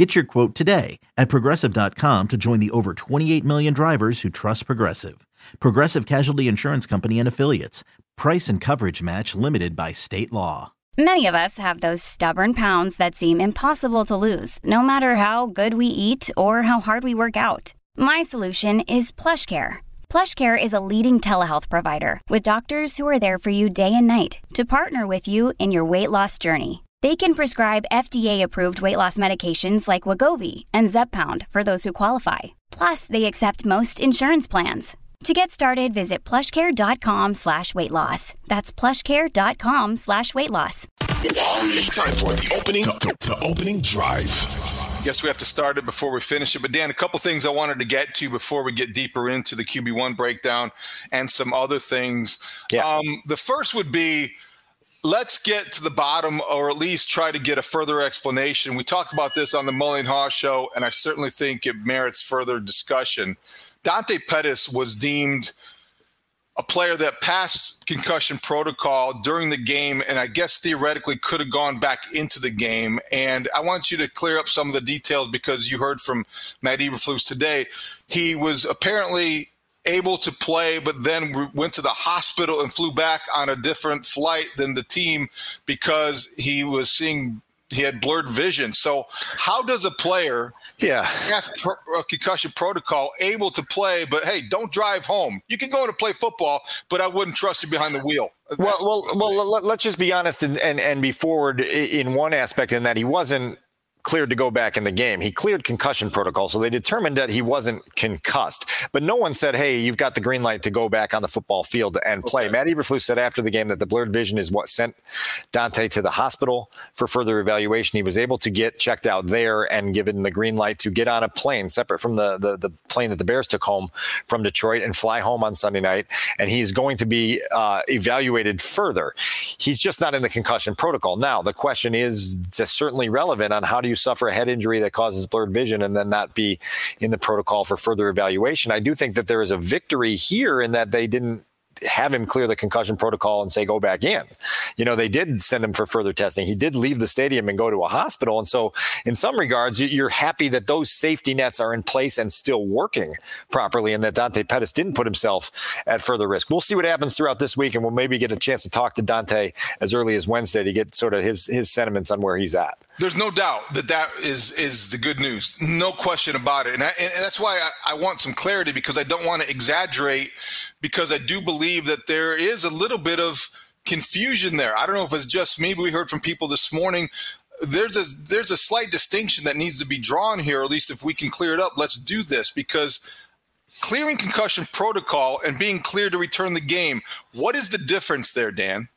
Get your quote today at progressive.com to join the over 28 million drivers who trust Progressive. Progressive Casualty Insurance Company and Affiliates. Price and coverage match limited by state law. Many of us have those stubborn pounds that seem impossible to lose, no matter how good we eat or how hard we work out. My solution is PlushCare. PlushCare is a leading telehealth provider with doctors who are there for you day and night to partner with you in your weight loss journey. They can prescribe FDA-approved weight loss medications like Wegovy and Zepbound for those who qualify. Plus, they accept most insurance plans. To get started, visit plushcare.com slash weight loss. That's plushcare.com slash weight loss. It's time for the opening, the, the opening drive. Guess we have to start it before we finish it. But Dan, a couple things I wanted to get to before we get deeper into the QB1 breakdown and some other things. Yeah. Um, the first would be let's get to the bottom or at least try to get a further explanation. We talked about this on the Mully and Haugh show, and I certainly think it merits further discussion. Dante Pettis was deemed a player that passed concussion protocol during the game and I guess theoretically could have gone back into the game. And I want you to clear up some of the details because you heard from Matt Eberflus today. He was apparently able to play, but then went to the hospital and flew back on a different flight than the team because he was seeing he had blurred vision. So, how does a player, yeah, a concussion protocol, able to play? But hey, don't drive home. You can go in and play football, but I wouldn't trust you behind the wheel. Well, well, well. Let's just be honest and, and and be forward in one aspect in that he wasn't cleared to go back in the game. He cleared concussion protocol, so they determined that he wasn't concussed. But no one said, "Hey, you've got the green light to go back on the football field and play." Okay. Matt Eberflus said after the game that the blurred vision is what sent Dante to the hospital for further evaluation. He was able to get checked out there and given the green light to get on a plane separate from the the, the plane that the Bears took home from Detroit and fly home on Sunday night. And he's going to be uh, evaluated further. He's just not in the concussion protocol now. The question is certainly relevant on how do you suffer a head injury that causes blurred vision and then not be in the protocol for further evaluation. I do think that there is a victory here in that they didn't have him clear the concussion protocol and say go back in. You know, they did send him for further testing. He did leave the stadium and go to a hospital. And so, in some regards, you're happy that those safety nets are in place and still working properly, and that Dante Pettis didn't put himself at further risk. We'll see what happens throughout this week, and we'll maybe get a chance to talk to Dante as early as Wednesday to get sort of his his sentiments on where he's at. There's no doubt that that is is the good news. No question about it, and, I, and that's why I, I want some clarity because I don't want to exaggerate because I do believe that there is a little bit of confusion there. I don't know if it's just me, but we heard from people this morning. There's a there's a slight distinction that needs to be drawn here, at least if we can clear it up, let's do this because clearing concussion protocol and being cleared to return the game, what is the difference there, Dan?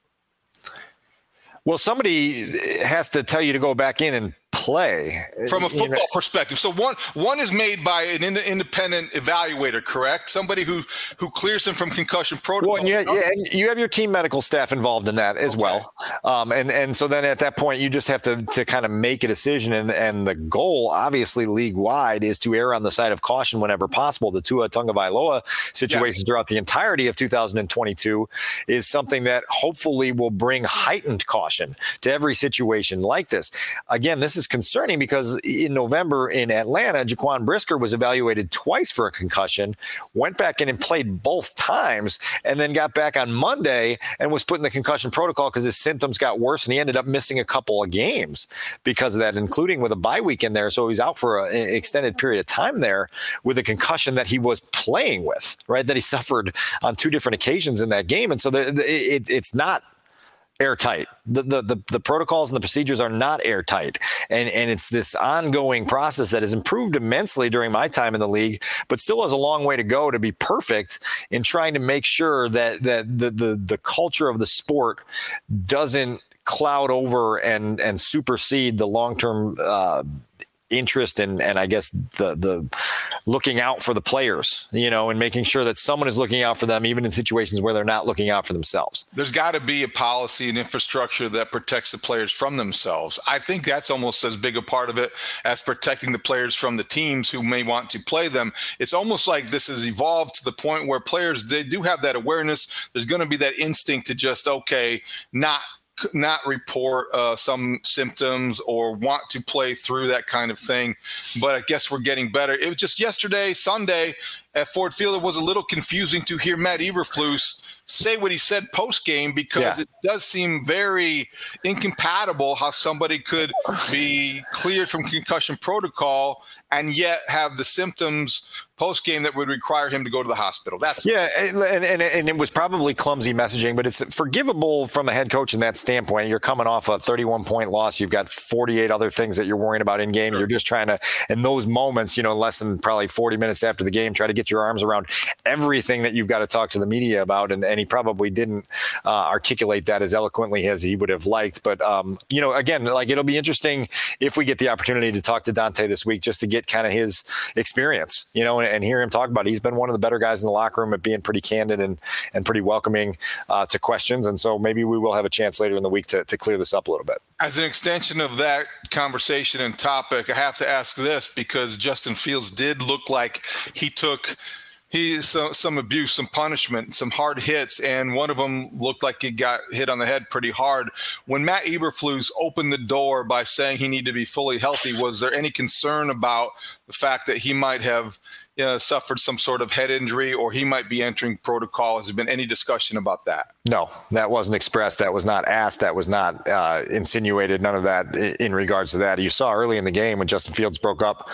Well, somebody has to tell you to go back in and play from a football you know, perspective. So one one is made by an independent evaluator, correct? Somebody who who clears them from concussion protocol. Well, yeah, yeah, and you have your team medical staff involved in that as okay. well. Um, and and so then at that point, you just have to to kind of make a decision. And and the goal, obviously, league wide, is to err on the side of caution whenever possible. The Tua Tagovailoa situation yes. throughout the entirety of 2022 is something that hopefully will bring heightened caution to every situation like this. Again, this is concerning because in November in Atlanta, Jaquan Brisker was evaluated twice for a concussion, went back in and played both times, and then got back on Monday and was put in the concussion protocol because his symptoms got worse and he ended up missing a couple of games because of that, including with a bye week in there. So he's out for an extended period of time there with a concussion that he was playing with, right? That he suffered on two different occasions in that game. And so the, the, it, it's not airtight. The, the, the the protocols and the procedures are not airtight, and and it's this ongoing process that has improved immensely during my time in the league, but still has a long way to go to be perfect in trying to make sure that that the the, the culture of the sport doesn't cloud over and and supersede the long term. Uh, interest and and I guess the the looking out for the players, you know, and making sure that someone is looking out for them even in situations where they're not looking out for themselves. There's got to be a policy and infrastructure that protects the players from themselves. I think that's almost as big a part of it as protecting the players from the teams who may want to play them. It's almost like this has evolved to the point where players they do have that awareness. There's going to be that instinct to just okay, not not report uh, some symptoms or want to play through that kind of thing. But I guess we're getting better. It was just yesterday, Sunday at Ford Field. It was a little confusing to hear Matt Eberflus say what he said post game because yeah. it does seem very incompatible how somebody could be cleared from concussion protocol and yet have the symptoms post game that would require him to go to the hospital. That's yeah, and, and, and it was probably clumsy messaging, but it's forgivable from a head coach in that standpoint. You're coming off a 31 point loss. You've got 48 other things that you're worrying about in game. Sure. You're just trying to, in those moments, you know, less than probably 40 minutes after the game, try to get your arms around everything that you've got to talk to the media about. And, and he probably didn't uh, articulate that as eloquently as he would have liked. But, um, you know, again, like it'll be interesting if we get the opportunity to talk to Dante this week just to get kind of his experience, you know, and, and hear him talk about it. He's been one of the better guys in the locker room at being pretty candid and and pretty welcoming uh, to questions. And so maybe we will have a chance later in the week to, to clear this up a little bit. As an extension of that conversation and topic, I have to ask this because Justin Fields did look like he took he some, some abuse, some punishment, some hard hits, and one of them looked like he got hit on the head pretty hard. When Matt Eberflus opened the door by saying he needed to be fully healthy, was there any concern about the fact that he might have you know, suffered some sort of head injury or he might be entering protocol. Has there been any discussion about that? No, that wasn't expressed. That was not asked. That was not uh, insinuated. None of that in regards to that. You saw early in the game when Justin Fields broke up,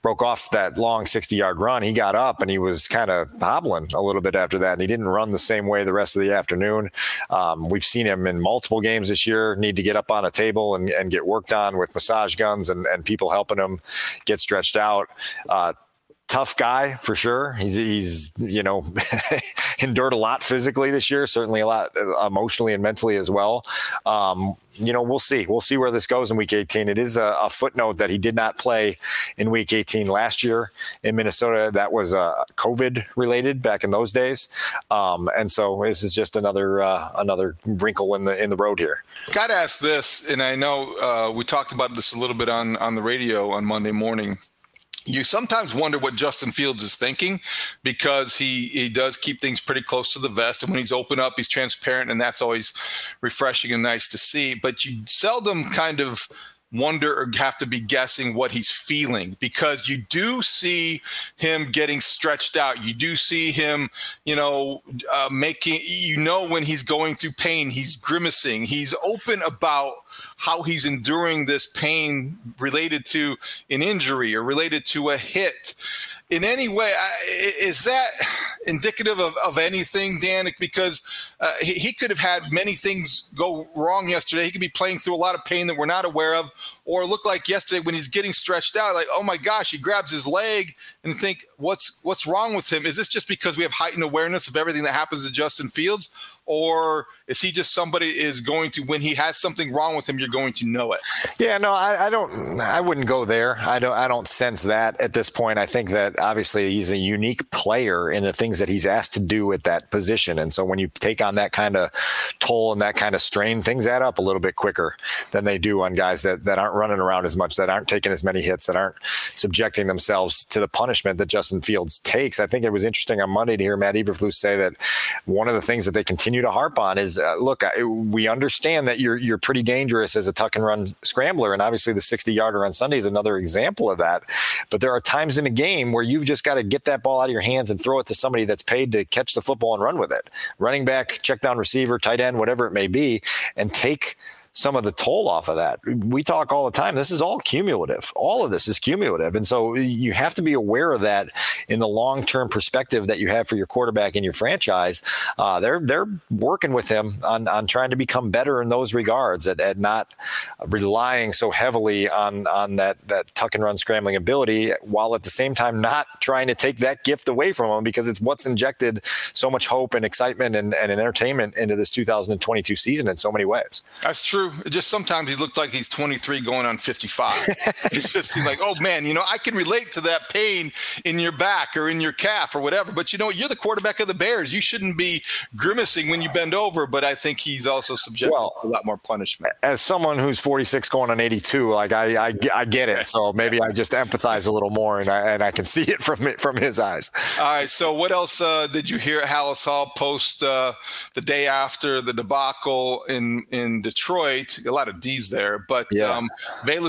broke off that long 60 yard run. He got up and he was kind of hobbling a little bit after that. And he didn't run the same way the rest of the afternoon. Um, we've seen him in multiple games this year need to get up on a table and, and get worked on with massage guns and, and people helping him get stretched out. Uh, tough guy for sure. He's he's you know endured a lot physically this year, certainly a lot uh, emotionally and mentally as well. Um, you know, we'll see. We'll see where this goes in Week 18. It is a, a, footnote that he did not play in Week 18 last year in Minnesota. That was uh, COVID related back in those days, um, and so this is just another uh, another wrinkle in the in the road here. Got to ask this, and I know uh, we talked about this a little bit on on the radio on Monday morning you sometimes wonder what Justin Fields is thinking because he he does keep things pretty close to the vest, and when he's open up, he's transparent, and that's always refreshing and nice to see. But you seldom kind of wonder or have to be guessing what he's feeling because you do see him getting stretched out. You do see him, you know, uh, making, you know, when he's going through pain, he's grimacing. He's open about how he's enduring this pain related to an injury or related to a hit. In any way is that indicative of, of anything dan because uh, he, he, could have had many things go wrong yesterday. He could be playing through a lot of pain that we're not aware of or look like yesterday when he's getting stretched out like oh my gosh he grabs his leg and think what's what's wrong with him? Is this just because we have heightened awareness of everything that happens to justin fields or is he just somebody is going to when he has something wrong with him you're going to know it? Yeah no I, I, don't i wouldn't go there. I don't i don't sense that at this point. I think that obviously he's a unique player in the things that he's asked to do at that position. And so when you take on that kind of toll and that kind of strain things add up a little bit quicker than they do on guys that, that aren't running around as much that aren't taking as many hits that aren't subjecting themselves to the punishment that justin fields takes. I think it was interesting on monday to hear matt eberflus say that one of the things that they continue continue to harp on is uh, look, I, we understand that you're you're pretty dangerous as a tuck and run scrambler, and obviously the 60 yarder on Sunday is another example of that. But there are times in a game where you've just got to get that ball out of your hands and throw it to somebody that's paid to catch the football and run with it. Running back, check down receiver, tight end, whatever it may be, and take some of the toll off of that. We talk all the time. This is all cumulative. All of this is cumulative. And so you have to be aware of that in the long term perspective that you have for your quarterback in your franchise. Uh, they're they're working with him on, on trying to become better in those regards at, at not relying so heavily on on that that tuck and run scrambling ability while at the same time not trying to take that gift away from him because it's what's injected so much hope and excitement and, and entertainment into this 2022 season in so many ways. That's true just sometimes he looks like he's 23 going on 55. it's just like, oh man, you know, I can relate to that pain in your back or in your calf or whatever. But you know, you're the quarterback of the Bears. You shouldn't be grimacing when you bend over. But I think he's also subject well, to a lot more punishment. As someone who's 46 going on 82, like I, I, I get it. So maybe I just empathize a little more, and I, and I can see it from from his eyes. All right. So what else uh, did you hear Halas Hall post uh, the day after the debacle in in Detroit? A lot of D's there, but yeah. um,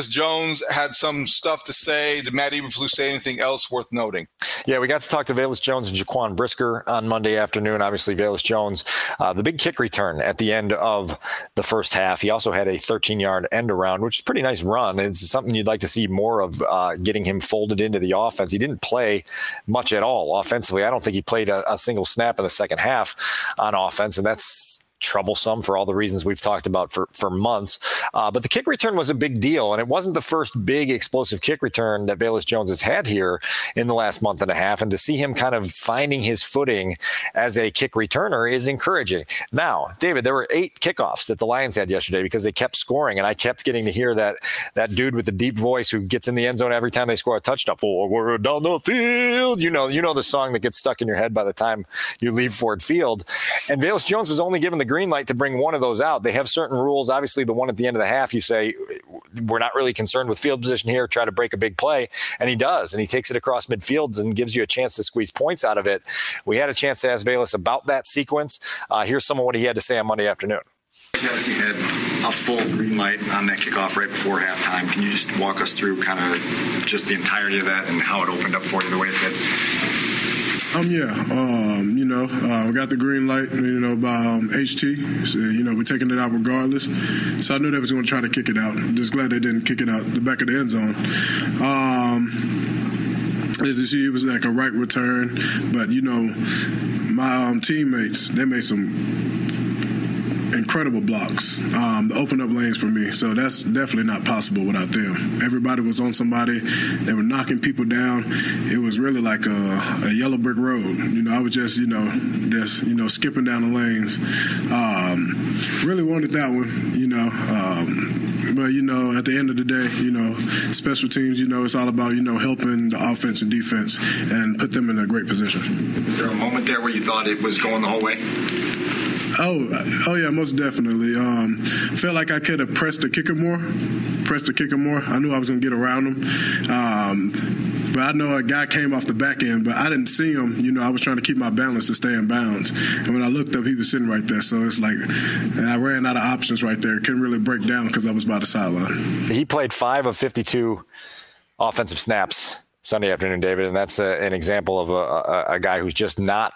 Jones had some stuff to say. Did Matt Eberflus say anything else worth noting? Yeah, we got to talk to Velus Jones and Jaquan Brisker on Monday afternoon. Obviously, Velus Jones, uh, the big kick return at the end of the first half. He also had a 13 yard end around, which is pretty nice run. It's something you'd like to see more of, uh, getting him folded into the offense. He didn't play much at all offensively. I don't think he played a, a single snap in the second half on offense, and that's troublesome for all the reasons we've talked about for, for months. Uh, but the kick return was a big deal, and it wasn't the first big explosive kick return that Velus Jones has had here in the last month and a half. And to see him kind of finding his footing as a kick returner is encouraging. Now, David, there were eight kickoffs that the Lions had yesterday because they kept scoring, and I kept getting to hear that that dude with the deep voice who gets in the end zone every time they score a touchdown. Forward down the field, you know, you know the song that gets stuck in your head by the time you leave Ford Field. And Velus Jones was only given the green light to bring one of those out. They have certain rules. Obviously, the one at the end of the half, you say, we're not really concerned with field position here, try to break a big play. And he does. And he takes it across midfields and gives you a chance to squeeze points out of it. We had a chance to ask Velus about that sequence. Uh, here's some of what he had to say on Monday afternoon. You had a full green light on that kickoff right before halftime. Can you just walk us through kind of just the entirety of that and how it opened up for you the way did? Um, yeah, um, you know, uh, we got the green light, you know, by um, HT. So, you know, we're taking it out regardless. So I knew they was going to try to kick it out. I'm just glad they didn't kick it out the back of the end zone. Um, as you see, it was like a right return, but you know, my um, teammates they made some incredible blocks um, open up lanes for me. So that's definitely not possible without them. Everybody was on somebody. They were knocking people down. It was really like a, a yellow brick road. You know, I was just, you know, just, you know, skipping down the lanes. Um, really wanted that one, you know. Um, but you know, at the end of the day, you know, special teams, you know, it's all about you know helping the offense and defense and put them in a great position. There a moment there where you thought it was going the whole way? Oh, oh yeah, most definitely. Um, felt like I could have pressed the kicker more, pressed the kicker more. I knew I was going to get around him. Um, but I know a guy came off the back end, but I didn't see him. You know, I was trying to keep my balance to stay in bounds. And when I looked up, he was sitting right there. So it's like I ran out of options right there. Couldn't really break down because I was by the sideline. He played five of 52 offensive snaps Sunday afternoon, David, and that's a, an example of a, a, a, guy who's just not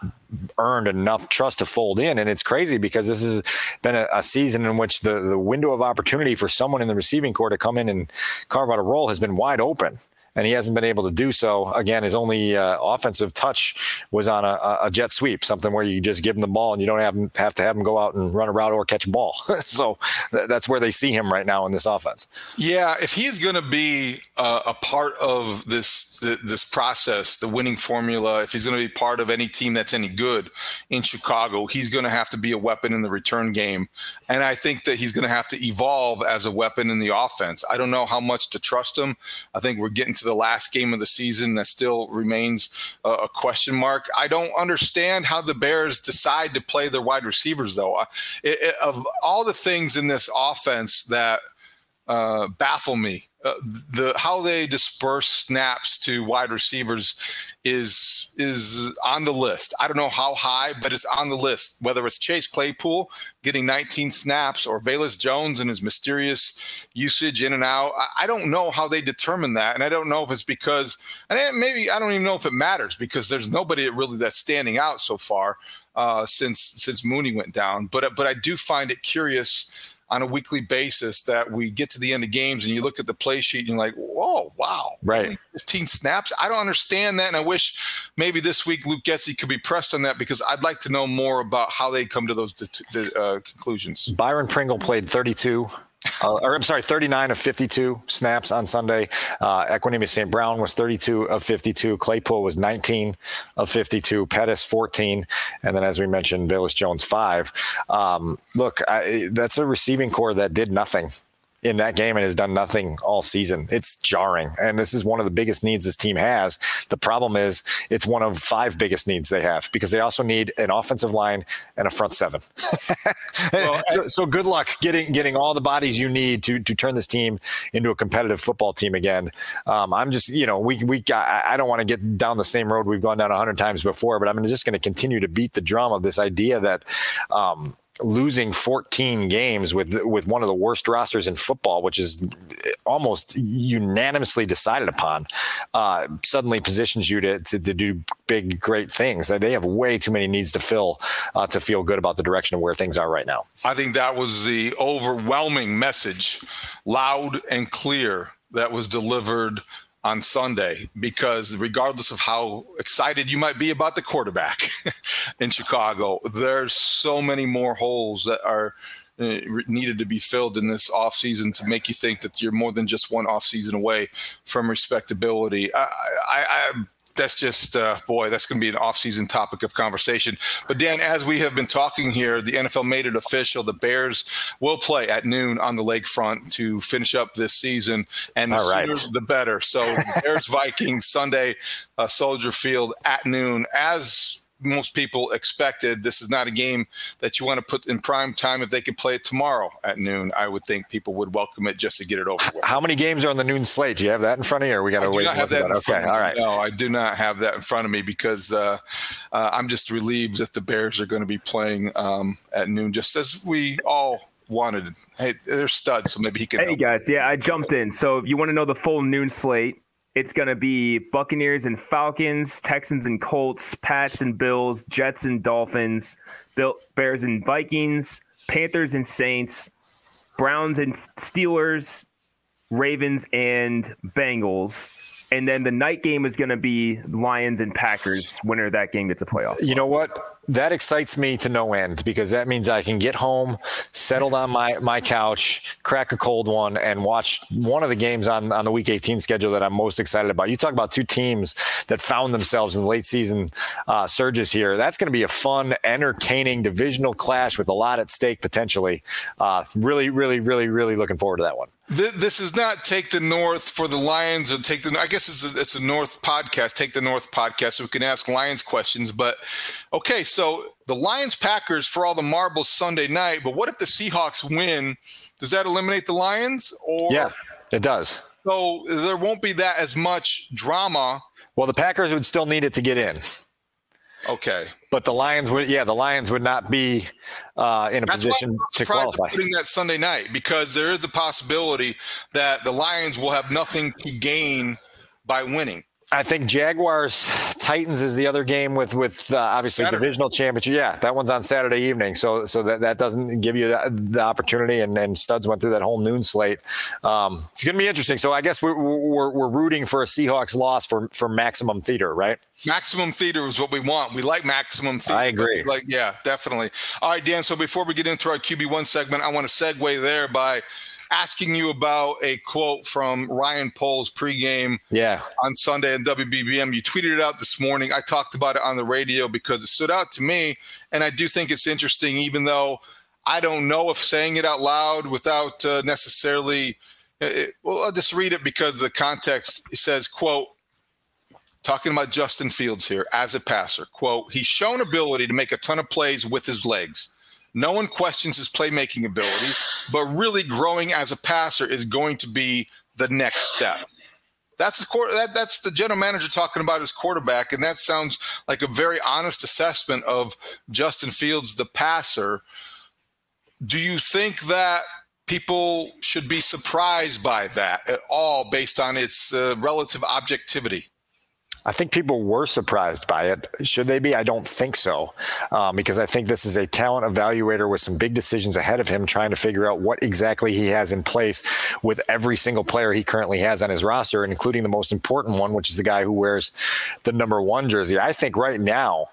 earned enough trust to fold in. And it's crazy because this has been a, a, season in which the, the window of opportunity for someone in the receiving corps to come in and carve out a role has been wide open and he hasn't been able to do so. Again, his only uh, offensive touch was on a, a, jet sweep, something where you just give him the ball and you don't have, him, have to have him go out and run a route or catch a ball. so th- that's where they see him right now in this offense. Yeah, if he's going to be uh, a part of this this process, the winning formula, if he's going to be part of any team that's any good in Chicago, he's going to have to be a weapon in the return game. And I think that he's going to have to evolve as a weapon in the offense. I don't know how much to trust him. I think we're getting to the last game of the season that still remains a, a question mark. I don't understand how the Bears decide to play their wide receivers, though. It, it, of all the things in this offense that uh, baffle me uh, the how they disperse snaps to wide receivers is is on the list. I don't know how high, but it's on the list. Whether it's Chase Claypool getting 19 snaps or Velus Jones and his mysterious usage in and out, I don't know how they determine that, and I don't know if it's because, and maybe I don't even know if it matters because there's nobody really that's standing out so far uh, since since Mooney went down. But but I do find it curious on a weekly basis that we get to the end of games and you look at the play sheet and you're like, whoa, wow, right, 15 snaps. I don't understand that, and I wish maybe this week Luke Getsy could be pressed on that because I'd like to know more about how they come to those uh, conclusions. Byron Pringle played 32 uh, or I'm sorry, 39 of 52 snaps on Sunday. Uh, Equanimeous St. Brown was 32 of 52. Claypool was 19 of 52. Pettis 14, and then as we mentioned, Velus Jones five. Um, look, I, that's a receiving corps that did nothing in that game and has done nothing all season. It's jarring. And this is one of the biggest needs this team has. The problem is it's one of five biggest needs they have because they also need an offensive line and a front seven. well, so, so, good luck getting getting all the bodies you need to to turn this team into a competitive football team again. Um, I'm just, you know, we we I don't want to get down the same road we've gone down a hundred times before, but I'm just going to continue to beat the drum of this idea that um, losing 14 games with with one of the worst rosters in football, which is almost unanimously decided upon, uh, suddenly positions you to, to, to do big great things. They have way too many needs to fill uh, to feel good about the direction of where things are right now. I think that was the overwhelming message, loud and clear, that was delivered on Sunday because regardless of how excited you might be about the quarterback in Chicago, there's so many more holes that are uh, needed to be filled in this offseason to make you think that you're more than just one offseason away from respectability. I, I, I that's just uh, boy, that's going to be an off-season topic of conversation. But Dan, as we have been talking here, the NFL made it official. The Bears will play at noon on the lakefront to finish up this season, and the right. sooner the better. So Bears Vikings Sunday, uh, Soldier Field at noon. As most people expected. This is not a game that you want to put in prime time. If they could play it tomorrow at noon, I would think people would welcome it just to get it over with. How many games are on the noon slate? Do you have that in front of you, or we got to wait? I have that. okay, all right. No, I do not have that in front of me because uh, uh, I'm just relieved that the Bears are going to be playing um, at noon, just as we all wanted. Hey, they're studs, so maybe he can. Hey help. guys, yeah, I jumped in. So if you want to know the full noon slate, it's going to be Buccaneers and Falcons, Texans and Colts, Pats and Bills, Jets and Dolphins, Bears and Vikings, Panthers and Saints, Browns and Steelers, Ravens and Bengals. And then the night game is going to be Lions and Packers. Winner of that game gets a playoff. You know what? that excites me to no end because that means I can get home, settled on my, my couch, crack a cold one, and watch one of the games on, on the week 18 schedule that I'm most excited about. You talk about two teams that found themselves in late season uh, surges here. That's going to be a fun, entertaining divisional clash with a lot at stake potentially. Uh, really, really, really, really looking forward to that one. This is not take the North for the Lions or take the. I guess it's a, it's a North podcast. Take the North podcast, so we can ask Lions questions. But okay, so the Lions Packers for all the marbles Sunday night. But what if the Seahawks win? Does that eliminate the Lions? Or yeah, it does. So there won't be that as much drama. Well, the Packers would still need it to get in. Okay. But the Lions would, yeah, the Lions would not be uh, in a That's position to qualify. Putting that Sunday night because there is a possibility that the Lions will have nothing to gain by winning. I think Jaguars Titans is the other game with with uh, obviously Saturday. divisional championship. Yeah, that one's on Saturday evening, so so that, that doesn't give you the, the opportunity. And, and Studs went through that whole noon slate. Um, it's going to be interesting. So I guess we're, we're, we're rooting for a Seahawks loss for for maximum theater, right? Maximum theater is what we want. We like maximum theater. I agree. Like yeah, definitely. All right, Dan. So before we get into our QB one segment, I want to segue there by asking you about a quote from Ryan Poles pregame yeah. on Sunday in WBBM. You tweeted it out this morning. I talked about it on the radio because it stood out to me. And I do think it's interesting, even though I don't know if saying it out loud without uh, necessarily. Uh, it, well, I'll just read it because the context it says, quote, talking about Justin Fields here as a passer, quote, he's shown ability to make a ton of plays with his legs. No one questions his playmaking ability, but really growing as a passer is going to be the next step. That's the that, that's the general manager talking about his quarterback, and that sounds like a very honest assessment of Justin Fields, the passer. Do you think that people should be surprised by that at all, based on its uh, relative objectivity? I think people were surprised by it. Should they be? I don't think so, um, because I think this is a talent evaluator with some big decisions ahead of him, trying to figure out what exactly he has in place with every single player he currently has on his roster, including the most important one, which is the guy who wears the number one jersey. I think right now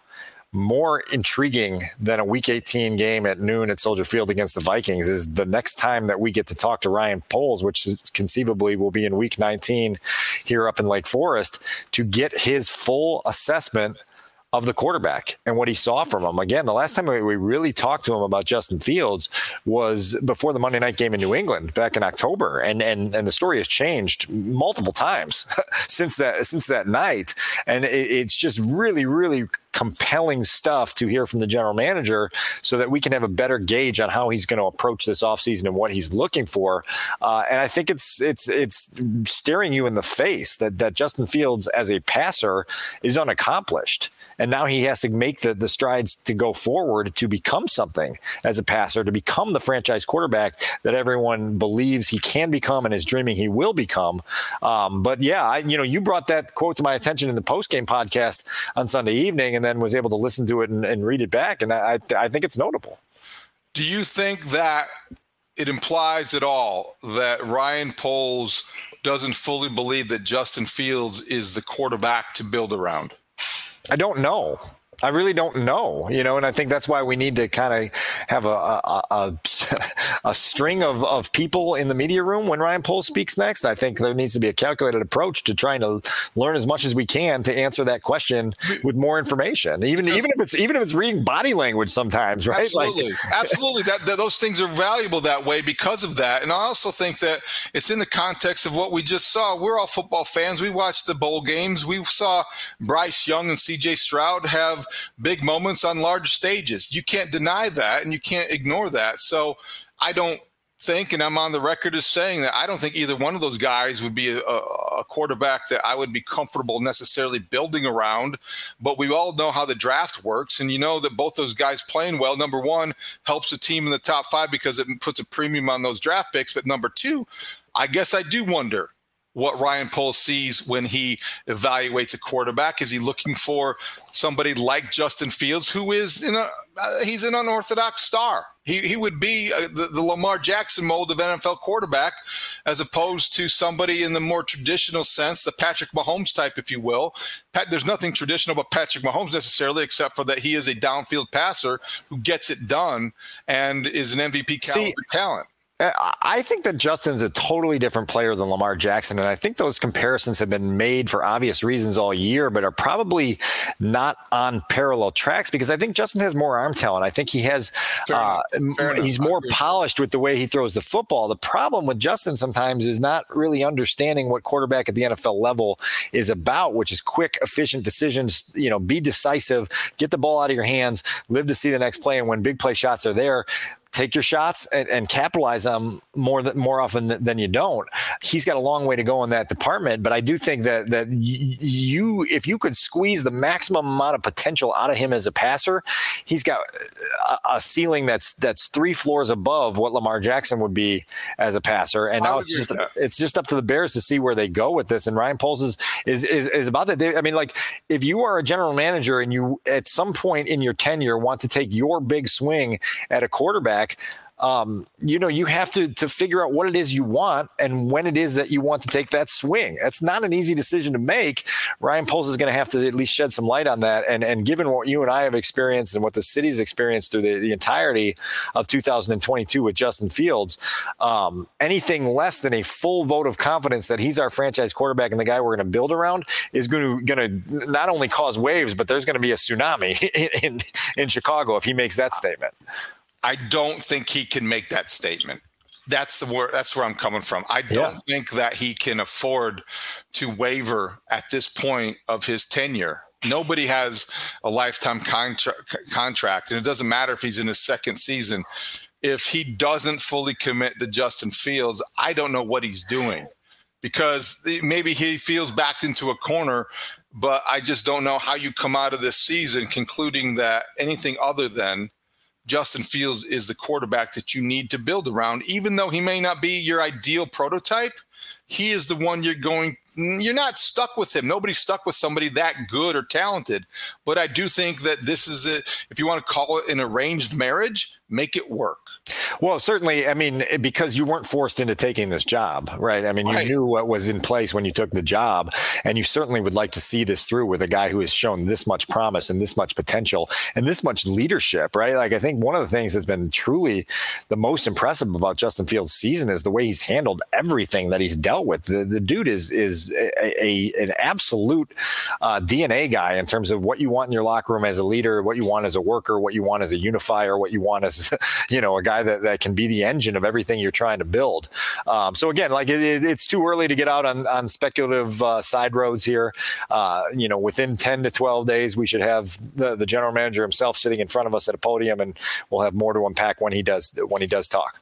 more intriguing than a Week 18 game at noon at Soldier Field against the Vikings is the next time that we get to talk to Ryan Poles, which conceivably will be in Week 19 here up in Lake Forest, to get his full assessment of the quarterback and what he saw from him. Again, the last time we really talked to him about Justin Fields was before the Monday night game in New England back in October, and and and the story has changed multiple times since that since that night, and it, it's just really really compelling stuff to hear from the general manager so that we can have a better gauge on how he's going to approach this offseason and what he's looking for. Uh, and I think it's it's it's staring you in the face that that Justin Fields as a passer is unaccomplished. And now he has to make the, the strides to go forward to become something as a passer, to become the franchise quarterback that everyone believes he can become and is dreaming he will become. Um, but yeah, I, you know, you brought that quote to my attention in the post game podcast on Sunday evening, and then was able to listen to it and, and read it back. And I, I think it's notable. Do you think that it implies at all that Ryan Poles doesn't fully believe that Justin Fields is the quarterback to build around? I don't know. I really don't know, you know, and I think that's why we need to kind of have a, a, a, a, string of, of people in the media room when Ryan Poles speaks next. I think there needs to be a calculated approach to trying to learn as much as we can to answer that question with more information, even even if it's even if it's reading body language sometimes, right? Absolutely, like, absolutely. That, that those things are valuable that way because of that, and I also think that it's in the context of what we just saw. We're all football fans. We watched the bowl games. We saw Bryce Young and C.J. Stroud have big moments on large stages. You can't deny that and you can't ignore that. So I don't think, and I'm on the record as saying that I don't think either one of those guys would be a, a, quarterback that I would be comfortable necessarily building around. But we all know how the draft works, and you know that both those guys playing well, number one, helps the team in the top five because it puts a premium on those draft picks. But number two, I guess I do wonder what Ryan Poles sees when he evaluates a quarterback. Is he looking for somebody like Justin Fields, who is in a uh, he's an unorthodox star. He he would be uh, the, the, Lamar Jackson mold of NFL quarterback, as opposed to somebody in the more traditional sense, the Patrick Mahomes type, if you will. Pat, there's nothing traditional about Patrick Mahomes necessarily, except for that he is a downfield passer who gets it done and is an MVP caliber See, talent. I think that Justin's a totally different player than Lamar Jackson. And I think those comparisons have been made for obvious reasons all year, but are probably not on parallel tracks because I think Justin has more arm talent. I think he has, uh, he's more polished with the way he throws the football. The problem with Justin sometimes is not really understanding what quarterback at the NFL level is about, which is quick, efficient decisions, you know, be decisive, get the ball out of your hands, live to see the next play. And when big play shots are there, take your shots and, and capitalize on more than more often than you don't. He's got a long way to go in that department, but I do think that that you, if you could squeeze the maximum amount of potential out of him as a passer, he's got uh, a, a ceiling that's that's three floors above what Lamar Jackson would be as a passer. And now it's just it's just up to the Bears to see where they go with this. And Ryan Poles is is is, is about that. I mean, like if you are a general manager and you at some point in your tenure want to take your big swing at a quarterback um, you know, you have to to figure out what it is you want and when it is that you want to take that swing. That's not an easy decision to make. Ryan Poles is going to have to at least shed some light on that. And and given what you and I have experienced and what the city's experienced through the, the entirety of 2022 with Justin Fields, um, anything less than a full vote of confidence that he's our franchise quarterback and the guy we're going to build around is going to going to not only cause waves, but there's going to be a tsunami in in Chicago if he makes that statement. I don't think he can make that statement. That's the word. That's where I'm coming from. I don't yeah. think that he can afford to waver at this point of his tenure. Nobody has a lifetime contra- contract, and it doesn't matter if he's in his second season. If he doesn't fully commit to Justin Fields, I don't know what he's doing because maybe he feels backed into a corner but I just don't know how you come out of this season concluding that anything other than Justin Fields is the quarterback that you need to build around, even though he may not be your ideal prototype. He is the one you're going you're not stuck with him nobody's stuck with somebody that good or talented but i do think that this is it if you want to call it an arranged marriage make it work well, certainly, I mean, because you weren't forced into taking this job, right? I mean, you knew what was in place when you took the job, and you certainly would like to see this through with a guy who has shown this much promise and this much potential and this much leadership, right? Like, I think one of the things that's been truly the most impressive about Justin Fields' season is the way he's handled everything that he's dealt with. The, the dude is is a, a an absolute uh, DNA guy in terms of what you want in your locker room as a leader, what you want as a worker, what you want as a unifier, what you want as you know a guy that, that can be the engine of everything you're trying to build. Um, so again, like it, it's too early to get out on, on speculative uh, side roads here. Uh, you know, within 10 to 12 days, we should have the, the general manager himself sitting in front of us at a podium, and we'll have more to unpack when he does when he does talk.